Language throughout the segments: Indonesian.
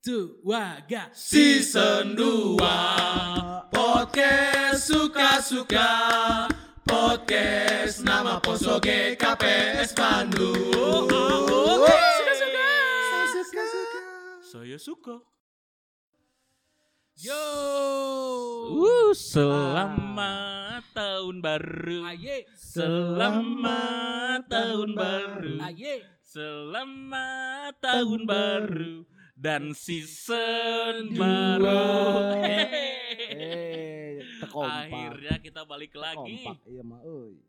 dua, ga. Season 2 Podcast suka-suka Podcast nama Poso GKPS Bandung Suka-suka. Saya suka Yo. Uh, selamat tahun baru Aye. Selamat tahun baru Aye. Selamat tahun baru dan season baru. Eh. Akhirnya kita balik lagi. Kompak, iya mah euy.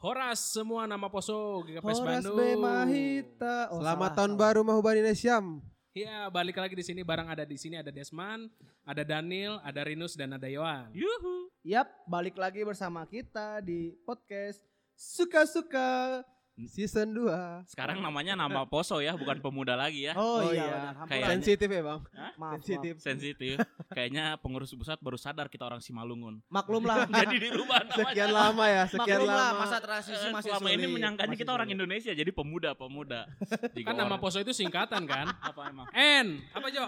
Horas semua nama Poso GKPS Horas Bandung. B Mahita. Oh, Selamat salah, tahun baru Mahubani Nesyam. Ya, balik lagi di sini barang ada di sini ada Desman, ada Daniel, ada Rinus dan ada Yohan. Yuhu. Yap, balik lagi bersama kita di podcast Suka-suka. Season 2. Sekarang namanya nama Poso ya, bukan pemuda lagi ya. Oh, Oh, iya, iya. benar. Hampura. Kayak- Sensitif ya bang? Maaf, sensitif. maaf. Sensitif. Kayaknya pengurus pusat baru sadar kita orang Simalungun. Maklum lah. Jadi dirubah namanya. Sekian lama ya, sekian Maklum lah, lama. masa transisi Eh, masih Selama ini menyangkanya Masih kita orang. Indonesia, jadi pemuda-pemuda. Kan nama Poso itu singkatan kan? apa emang? N, apa Jo?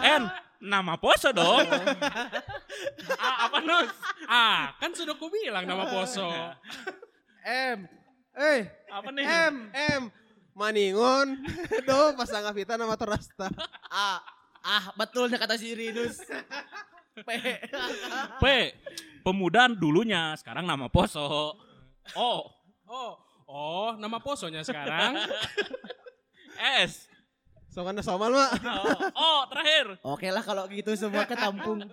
En, nama Poso dong. ah, apa Nus? Ah, kan sudah ku bilang nama Poso. M. Eh, Apa nih? M. M. Maningon. Do, pasang Vita nama Torasta. Ah, ah betulnya kata si Rinus. P. P. Pemuda dulunya, sekarang nama Poso. O. Oh, oh, nama Posonya sekarang. S. Soalnya somal mak. O, o terakhir. Oke lah kalau gitu semua ketampung.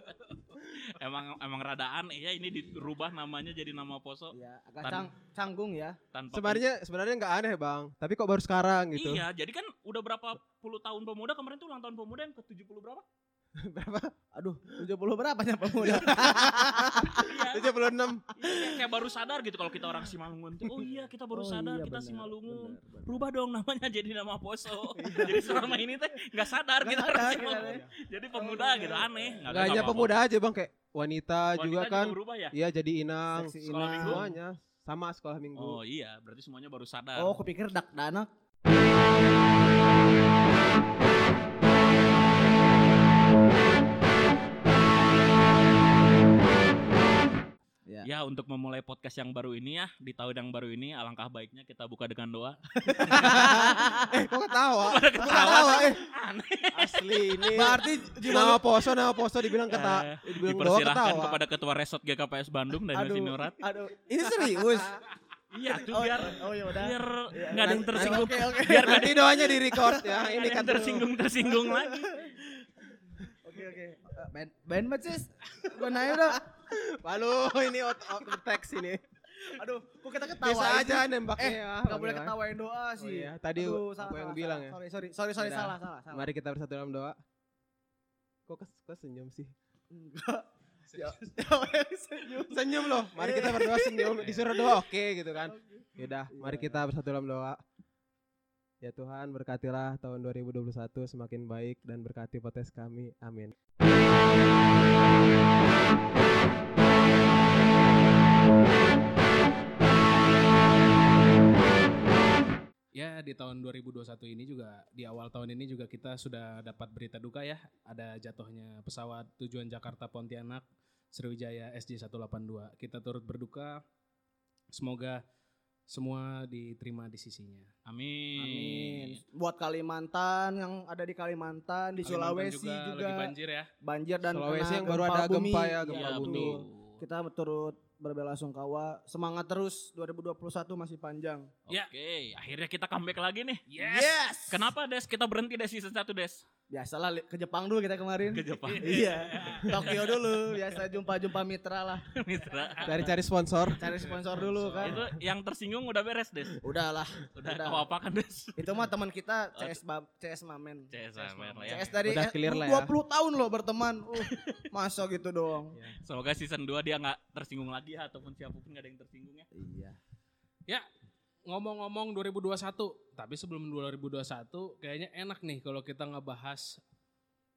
Emang emang rada aneh ya ini dirubah namanya jadi nama Poso Iya, agak Tan- cang canggung ya. tanpa Sebenarnya sebenarnya nggak aneh bang. Tapi kok baru sekarang gitu. Iya, jadi kan udah berapa puluh tahun pemuda kemarin tuh ulang tahun pemuda yang ke-70 berapa? Berapa? Aduh, 70 berapa nya pemuda? Iya. 76. Iya, kayak, kayak baru sadar gitu kalau kita orang Simalungun tuh. Oh iya, kita baru Oh sadar iya, kita benar, Simalungun. benar. Rubah dong namanya jadi nama Poso. jadi selama ini teh nggak sadar Nggak kita orang Simalungun. teh. Jadi pemuda iya, gitu iya. aneh. Nggak Gak hanya pemuda aja bang, kayak wanita, Wanita juga kan. berubah ya? Iya jadi inang. Seksi Sekolah inang. minggu. Semuanya sama sekolah minggu. Oh iya, berarti semuanya baru sadar. Oh, kupikir dak danak. Ya. Ya untuk memulai podcast yang baru ini ya di tahun yang baru ini alangkah baiknya kita buka dengan doa. eh kok ketawa? Pada Kok ketawa eh. Aneh. Asli ini. Berarti Nama poso, nama poso dibilang kata, Eh, dibilang doa dipersilahkan ketawa. kepada ketua resort GKPS Bandung dan aduh, Sinurat. aduh, ini serius. Iya tuh Oh, biar oh ya udah. biar Iya, nggak ada yang tersinggung. Oke, oke. Biar Nanti doanya di record ya. Ini kan tersinggung tersinggung lagi. Oke, oke. Ben, Ben Macis. Gue nanya udah. Lalu ini out, out of text ini. Aduh, kok kita ketawa Bisa aja nembaknya Eh, ya. Enggak boleh ketawain doa sih. iya. Tadi Aduh, aku yang bilang ya. Sorry, sorry, sorry, sorry, Udah. salah, salah, salah. Mari kita bersatu dalam doa. Kok kes, kok senyum sih? Enggak. Ya, senyum. Senyum loh. Mari kita berdoa senyum. Disuruh doa oke gitu kan. Yaudah, mari kita bersatu dalam doa. Ya Tuhan, berkatilah tahun 2021 semakin baik dan berkati potes kami. Amin. Ya di tahun 2021 ini juga di awal tahun ini juga kita sudah dapat berita duka ya ada jatuhnya pesawat tujuan Jakarta Pontianak Sriwijaya SJ182. Kita turut berduka. Semoga semua diterima di sisinya. Amin. Amin. Buat Kalimantan yang ada di Kalimantan, di Kalimantan Sulawesi juga, lagi banjir ya. banjir dan Sulawesi yang baru gempa ada bumi. gempa ya, gempa Iya, bumi. betul. Kita turut berbelasungkawa. Semangat terus 2021 masih panjang. Ya. Oke, akhirnya kita comeback lagi nih. Yes. Kenapa Des? Kita berhenti dari season 1 Des. Biasalah ke Jepang dulu kita kemarin. Ke Jepang. iya. Tokyo dulu, biasa jumpa-jumpa mitra lah. Mitra. Cari-cari sponsor. Cari sponsor dulu kan. Itu yang tersinggung udah beres Des. Udahlah. Udah, Udah. kau apa kan Des? Itu mah teman kita CS Bab, CS Mamen. CS lah ya. CS dari Udah eh, clear lah ya. 20 tahun loh berteman. Uh, masa gitu doang. Semoga season 2 dia nggak tersinggung lagi ya, ataupun siapa pun nggak ada yang tersinggung ya. Iya. Ya, ngomong-ngomong 2021, tapi sebelum 2021 kayaknya enak nih kalau kita ngebahas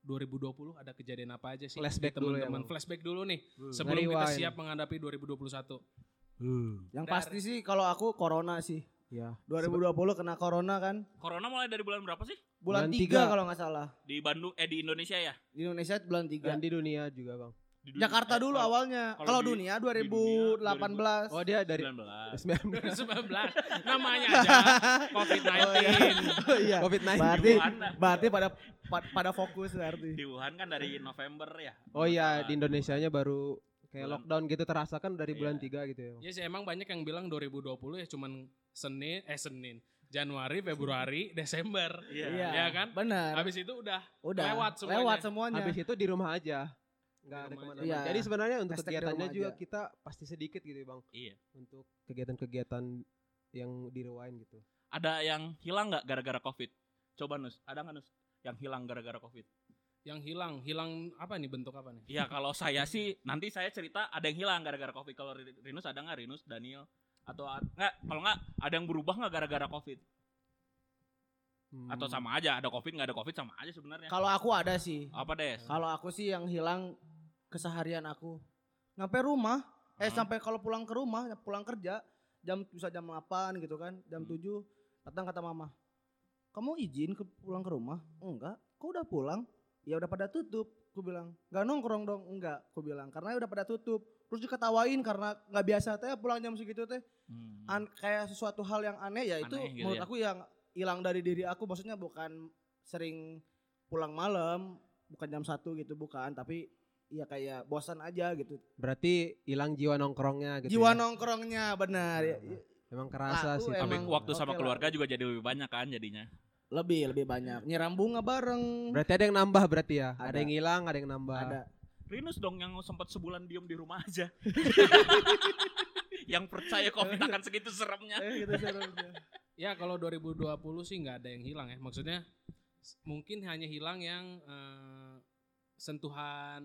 2020 ada kejadian apa aja sih? Flashback ya, teman-teman. Bang. Flashback dulu nih. Sebelum kita Rewind. siap menghadapi 2021. Yang Dari- pasti sih kalau aku corona sih. Ya. 2020 kena corona kan. Corona mulai dari bulan berapa sih? Bulan Bulan 3 tiga. kalau nggak salah. Di Bandung eh di Indonesia ya? Di Indonesia bulan 3. Dan di dunia juga bang. Di dunia- Jakarta eh, dulu kalau- awalnya. kalau dunia di dunia 2018. Oh dia dari 19. 19. 19 namanya aja COVID-19. Oh iya. COVID-19. Berarti Di Wuhan dah. berarti pada pa- pada fokus berarti. Di Wuhan kan dari November ya. Oh iya Bulan. di Indonesianya baru kayak Bulan- lockdown gitu terasa kan dari bulan Iya. 3 gitu ya. Bang. Ya sih emang banyak yang bilang 2020 ya cuman Senin eh Senin, Januari, Februari, Desember. Iya. Iya. Ya kan? Benar. Habis itu udah Udah lewat semuanya. Lewat semuanya. Habis itu di rumah aja. Enggak ada ke mana. Iya. Jadi sebenarnya untuk Hashtag kegiatannya juga aja. kita pasti sedikit gitu bang. Iya. Untuk kegiatan-kegiatan yang di rewind gitu. Ada yang hilang nggak gara-gara Covid? Coba Nus, ada nggak Nus? Yang hilang gara-gara Covid? yang hilang, hilang apa nih bentuk apa nih? Iya kalau saya sih nanti saya cerita ada yang hilang gara-gara covid. Kalau Ri- Rinus ada nggak Rinus, Daniel atau nggak? Kalau nggak ada yang berubah nggak gara-gara covid? Hmm. Atau sama aja ada covid nggak ada covid sama aja sebenarnya. Kalau aku ada sih. Apa des? Kalau aku sih yang hilang keseharian aku. Sampai rumah, eh Hah? sampai kalau pulang ke rumah, pulang kerja jam bisa jam 8 gitu kan, jam Hmm. 7 datang kata mama. Kamu izin ke pulang ke rumah? Enggak. Kok udah pulang? Ya udah pada tutup. Aku bilang, "Enggak nongkrong dong." Enggak, aku bilang, karena udah pada tutup. Terus diketawain karena nggak biasa teh pulang jam segitu teh. Hmm. An- kayak sesuatu hal yang aneh ya itu Aneh gitu menurut ya. aku yang hilang dari diri aku maksudnya bukan sering pulang malam bukan jam satu gitu bukan tapi ya kayak bosan aja gitu Berarti hilang jiwa nongkrongnya gitu. jiwa ya? nongkrongnya benar ya, Nah, Emang kerasa Aku sih. Tapi emang waktu sama oke lah. keluarga juga jadi lebih banyak kan jadinya. lebih lebih banyak nyiram bunga bareng Berarti ada yang nambah berarti ya. Ada, Ada. yang hilang, ada yang nambah. ada Rinus dong yang sempat sebulan diem di rumah aja. yang percaya covid akan segitu seremnya. eh, gitu seremnya. Ya kalau 2020 sih nggak ada yang hilang ya. Maksudnya mungkin hanya hilang yang eh, sentuhan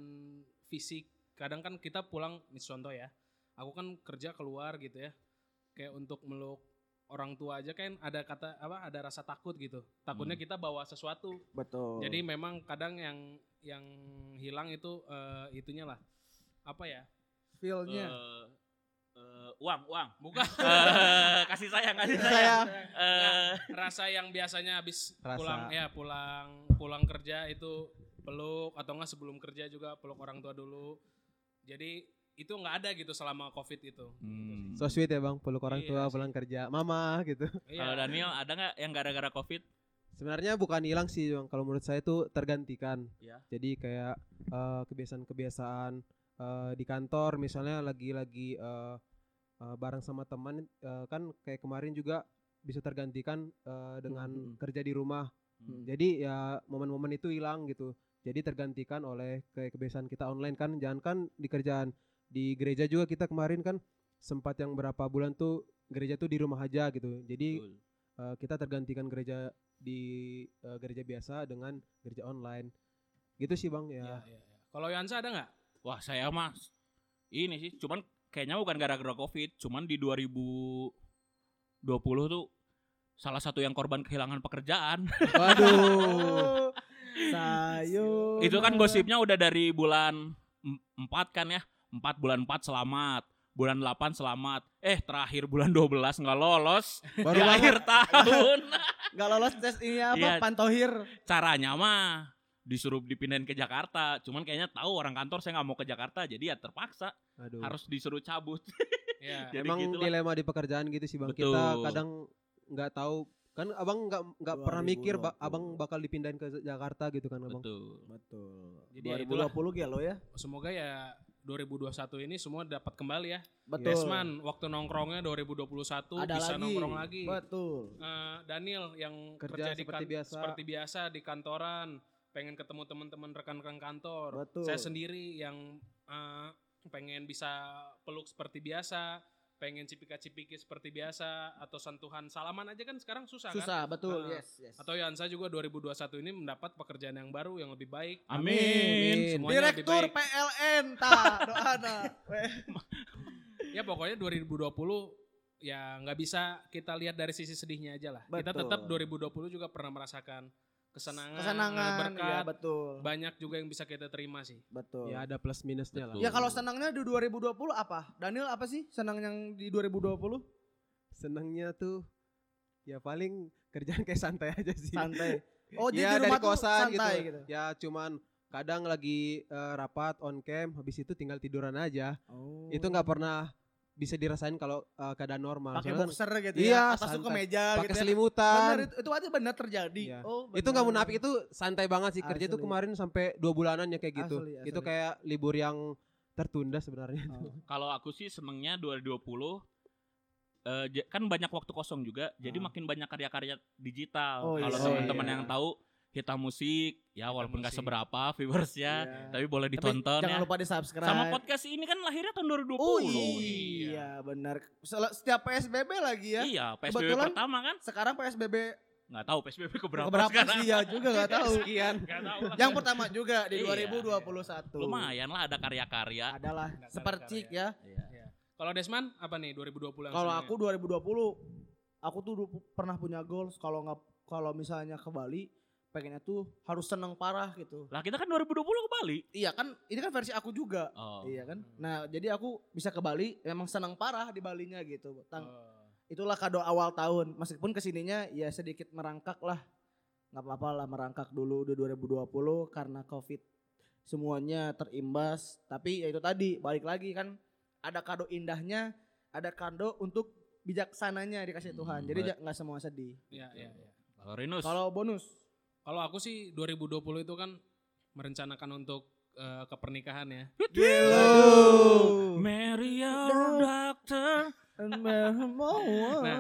fisik. Kadang kan kita pulang, mis contoh ya. Aku kan kerja keluar gitu ya. Kayak untuk meluk orang tua aja kan ada kata apa ada rasa takut gitu. Takutnya Hmm. kita bawa sesuatu. betul Jadi memang kadang yang yang hilang itu eh, itunya lah. Apa ya? feelnya Eh, eh, uang, uang. Bukan Eh, kasih sayang, kasih Kasih sayang. sayang. Eh, rasa yang biasanya habis Rasa. pulang ya pulang pulang kerja itu peluk atau enggak sebelum kerja juga peluk orang tua dulu jadi itu nggak ada gitu selama covid itu hmm. So sweet ya bang, peluk orang Iya tua sih. pulang kerja, mama gitu. Kalau iya Daniel ada nggak yang gara-gara covid? Sebenarnya bukan hilang sih bang, kalau menurut saya itu tergantikan. Ya. Jadi kayak eh, kebiasaan-kebiasaan eh, di kantor, misalnya lagi-lagi eh, eh, bareng sama teman, eh, kan kayak kemarin juga bisa tergantikan eh, dengan Mhm. kerja di rumah. Hmm. Jadi ya momen-momen itu hilang gitu. Jadi tergantikan oleh kayak kebiasaan kita online kan, jangan kan di kerjaan di gereja juga kita kemarin kan sempat yang berapa bulan tuh gereja tuh di rumah aja gitu. Jadi Betul. eh, kita tergantikan gereja di eh, gereja biasa dengan gereja online. Gitu sih bang ya. Iya, iya, iya. kalau Yansa ada nggak Wah saya mas ini sih, cuman kayaknya bukan gara-gara covid, cuman di 2020 tuh salah satu yang korban kehilangan pekerjaan. Waduh. sayur Itu kan gosipnya udah dari bulan 4 kan ya, 4 bulan 4 selamat. Bulan 8 selamat. Eh terakhir bulan 12 nggak lolos. Baru di akhir tahun. nggak lolos tes ini apa Iya. pantohir Caranya mah disuruh dipindahin ke Jakarta. Cuman kayaknya tahu orang kantor saya nggak mau ke Jakarta, jadi ya terpaksa Aduh. harus disuruh cabut. ya Jadi Emang gitulah. dilema di pekerjaan gitu sih bang. Kita Betul. kadang nggak tahu kan abang nggak nggak pernah mikir ba- 2020. abang bakal dipindahin ke Jakarta gitu kan abang. Betul. betul Jadi ya itulah. 2020 gelo ya semoga ya 2021 ini semua dapat kembali ya betul Desman waktu nongkrongnya 2021 ada bisa lagi nongkrong lagi betul Eh, Daniel yang Kerja kerja, di seperti kan- biasa. seperti biasa di kantoran pengen ketemu teman-teman rekan-rekan kantor Betul. saya sendiri yang eh, pengen bisa peluk seperti biasa pengen cipika-cipiki seperti biasa atau sentuhan salaman aja kan sekarang susah, kan susah betul Ah. yes yes atau Yansa juga 2021 ini mendapat pekerjaan yang baru yang lebih baik Amin. Semuanya lebih direktur baik. PLN ta doana ya pokoknya 2020 ya nggak bisa kita lihat dari sisi sedihnya aja lah kita Betul. tetap 2020 juga pernah merasakan kesenangan, kesenangan berkat ya betul banyak juga yang bisa kita terima sih. betul Ya ada plus minusnya lah. Betul. Ya kalau senangnya di 2020 apa? Daniel apa sih senang yang di 2020? Senangnya tuh Ya paling kerjaan kayak santai aja sih. Santai. Oh, Iya, jadi di dari rumah tuh kosan santai gitu. gitu. Ya cuman kadang lagi eh, rapat on cam habis itu tinggal tiduran aja. Oh. Itu nggak pernah bisa dirasain kalau eh, keadaan normal. pakai kan boxer gitu Iya, ya. Atas ke meja pakai gitu. ya. selimutan. Bener itu, itu aja benar terjadi. Iya. Oh, itu nggak munafik itu santai banget sih kerja Asli. kemarin sampai dua bulanan ya kayak gitu. Asli, Itu asli. kayak libur yang tertunda sebenarnya. Oh. Kalau aku sih senengnya 2020 eh, j- kan banyak waktu kosong juga, jadi Ah. makin banyak karya-karya digital. Oh, Kalau iya. teman-teman Iya. yang tahu Hitam Musik, ya walaupun nggak Musik. seberapa viewersnya, Iya. tapi boleh Tapi ditonton jangan ya. lupa di subscribe. Sama podcast ini kan lahirnya tahun 2020. Oh iya, benar. Sel- Setiap PSBB lagi ya. Iya, PSBB Kebetulan pertama kan? Sekarang PSBB Nggak tahu PSBB keberapa, berapa sekarang. sih ya juga nggak tahu. Sekian. Nggak tahu. Yang pertama juga di Iya. 2021. Lumayan lah ada karya-karya. Adalah Ada sepercik ya. karya. Iya. Kalau Desman apa nih 2020 yang Kalau aku 2020 aku tuh pernah punya goals kalau nggak kalau misalnya ke Bali pengennya tuh harus seneng parah gitu. Lah kita kan 2020 ke Bali. Iya kan ini kan versi aku juga. Oh. Iya kan. Nah, jadi aku bisa ke Bali emang seneng parah di Balinya gitu. Tang, Oh. itulah kado awal tahun. Meskipun ke sininya ya sedikit merangkak lah. nggak apa-apa lah merangkak dulu di 2020 karena covid semuanya terimbas. Tapi ya itu tadi balik lagi kan ada kado indahnya, ada kado untuk bijaksananya dikasih Tuhan. Hmm, Jadi nggak semua sedih. Iya, iya, iya. Kalau Rinus. Kalau bonus, Kalau aku sih 2020 itu kan merencanakan untuk eh, ke pernikahan ya. Marry your doctor. Nah,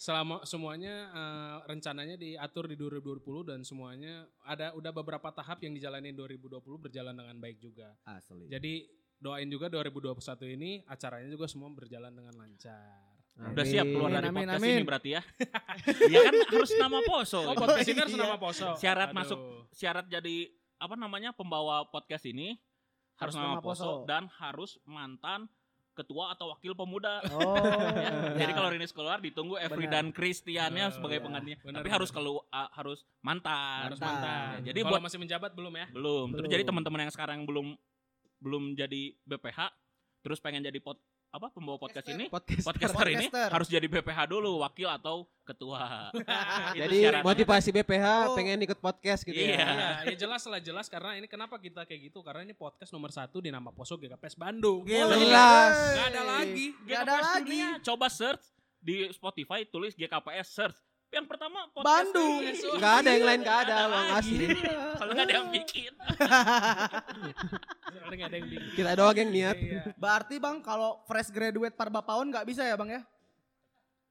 selama semuanya eh, rencananya diatur di 2020 dan semuanya ada udah beberapa tahap yang dijalani 2020 berjalan dengan baik juga. asli. Jadi doain juga 2021 ini acaranya juga semua berjalan dengan lancar. Udah siap keluar dari Amin, podcast amin. ini berarti ya. Iya kan harus nama poso. Oh, podcast ini harus iya. nama poso. Syarat Aduh. masuk Syarat jadi apa namanya pembawa podcast ini harus, Harus nama nama poso, poso. dan harus mantan ketua atau wakil pemuda. Oh. Ya, Jadi kalau Rinis keluar ditunggu Every dan Christiannya Oh, sebagai iya. penggantinya. Tapi benar. harus kelu ah, harus mantan. harus Mantan. Ya, jadi Kalau buat- masih menjabat belum ya? Belum. Terus Belum. jadi teman-teman yang sekarang belum belum jadi BPH terus pengen jadi pot apa pembawa podcast ini Podcast. podcaster ini Podcaster. harus jadi BPH dulu wakil atau ketua Jadi syaratnya. motivasi BPH Oh. pengen ikut podcast gitu Iya. ya. Iya, ya jelas lah jelas karena ini kenapa kita kayak gitu karena ini podcast nomor satu di nama Poso GKPS Bandung. Gila. Jelas. Nggak ada lagi. Nggak ada lagi. dunia. coba search di Spotify tulis GKPS search yang pertama podcast Bandung. Enggak ada yang lain enggak ada, Nggak Bang asli. kalau nggak ada yang bikin Soalnya nggak ada yang bikin. Kita doang yang niat. Iya. Berarti Bang kalau fresh graduate Parba Paun nggak bisa ya Bang ya?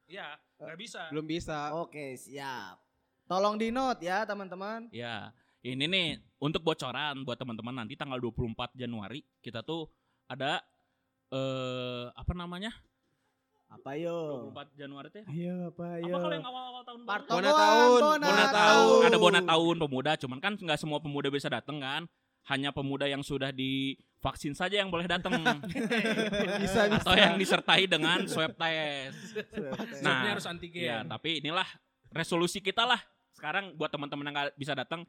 Iya, nggak bisa. Belum bisa. Oke, siap. Tolong di note ya teman-teman. Ya, ini nih untuk bocoran buat teman-teman nanti tanggal 24 Januari kita tuh ada eh apa namanya? Apa yo? 24 Januari teh. Ayo apa Apa kalau yang awal-awal tahun baru? Bona tahun, bona, tahun. ada bona tahun pemuda, cuman kan nggak semua pemuda bisa datang kan. Hanya pemuda yang sudah divaksin saja yang boleh datang. Bisa, Atau yang disertai dengan swab test. Nah, harus antigen. Ya, tapi inilah resolusi kita lah. Sekarang buat teman-teman yang nggak bisa datang,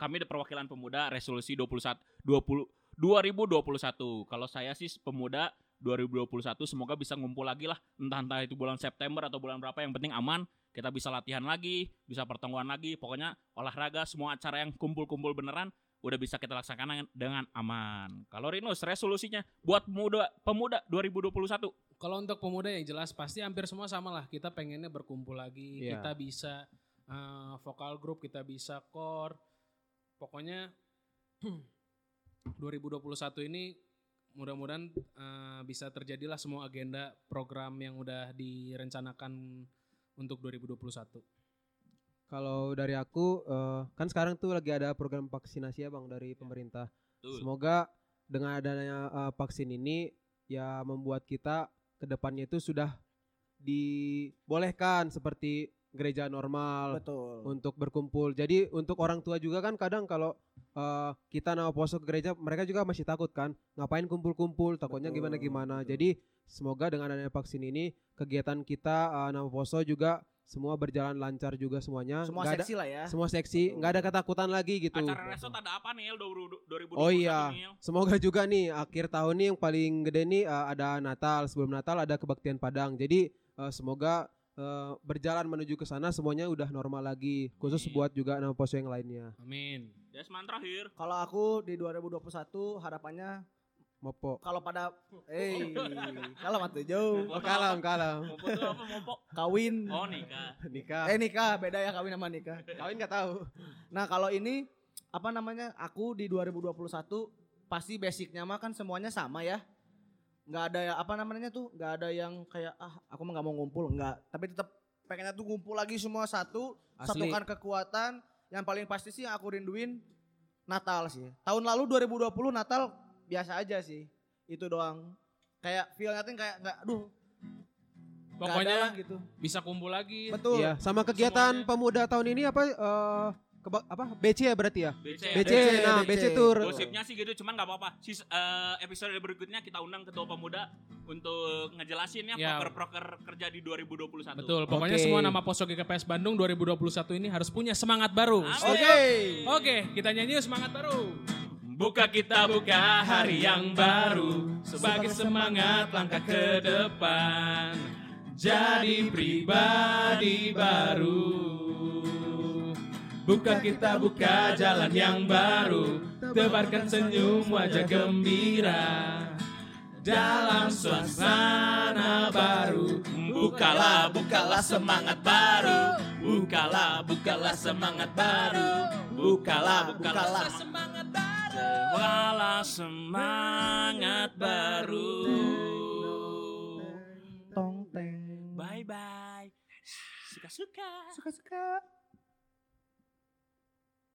kami di perwakilan pemuda resolusi 21 20 2021. Kalau saya sih pemuda 2021 semoga bisa ngumpul lagi lah. Entah entah itu bulan September atau bulan berapa yang penting aman. Kita bisa latihan lagi bisa pertemuan lagi. Pokoknya olahraga semua acara yang kumpul-kumpul beneran udah bisa kita laksanakan dengan aman. Kalau Rinus resolusinya buat pemuda pemuda 2021 Kalau untuk pemuda yang jelas pasti hampir semua sama lah. Kita pengennya berkumpul lagi, Iya. kita bisa eh, vokal grup, kita bisa core. Pokoknya 2021 ini mudah-mudahan eh, bisa terjadilah semua agenda program yang udah direncanakan untuk 2021. Kalau dari aku eh, kan sekarang tuh lagi ada program vaksinasi ya Bang dari pemerintah. Betul. Semoga dengan adanya eh, vaksin ini ya membuat kita ke depannya itu sudah dibolehkan seperti gereja normal Betul. untuk berkumpul. Jadi untuk orang tua juga kan kadang kalau eh, kita nama poso ke gereja mereka juga masih takut kan ngapain kumpul-kumpul takutnya Betul, gimana-gimana. betul. Jadi semoga dengan adanya vaksin ini kegiatan kita eh, nama poso juga semua berjalan lancar juga semuanya. Semua ada- seksi lah ya. semua seksi, nggak ada ketakutan lagi gitu. acara resort ada apa nih El 2021 Oh iya, ini, El? semoga juga nih akhir tahun nih yang paling gede nih uh, ada Natal. Sebelum Natal ada kebaktian Padang. Jadi uh, semoga eh, berjalan menuju ke sana semuanya udah normal lagi. Khusus Amin. buat juga nama poso yang lainnya. Amin. Desman terakhir. Kalau aku di 2021 harapannya Mopo. kalau pada eh kalau mati jauh Oh, kalem, kalem. Mopo itu apa mopo? kawin Oh nikah. Nikah. eh nikah beda ya kawin sama nikah. Kawin nggak tahu. Nah kalau ini apa namanya aku di 2021 pasti basicnya mah kan semuanya sama ya. Nggak ada ya apa namanya tuh nggak ada yang kayak ah aku mah nggak mau ngumpul nggak. Tapi tetap pengennya tuh ngumpul lagi semua satu Asli. satukan kekuatan. Yang paling pasti sih yang aku rinduin Natal sih. Tahun lalu 2020 Natal biasa aja sih. Itu doang. Kayak feelnya tuh kayak nggak aduh. Pokoknya lah gitu. bisa kumpul lagi. Betul. Iya, sama kegiatan Semuanya. pemuda tahun ini apa eh keba- apa BC ya berarti ya? BC. BC, BC, nah BC. BC tour. Gosipnya sih gitu, cuman nggak apa-apa. Sis, eh, episode berikutnya kita undang ketua pemuda untuk ngejelasin ya Ya. proker-proker kerja di 2021. Betul, pokoknya Oke. semua nama Poso GKPS Bandung 2021 ini harus punya semangat baru. Oke. Oke, kita nyanyi semangat baru. Buka kita buka hari yang baru sebagai semangat langkah ke depan. Jadi pribadi baru. Buka kita buka jalan yang baru. Tebarkan senyum wajah gembira. Dalam suasana baru. Bukalah, bukalah semangat baru. Bukalah, bukalah semangat baru. Bukalah, bukalah semangat baru. Bukalah semangat baru. Tong teng. Bye bye. Suka-suka. Suka-suka.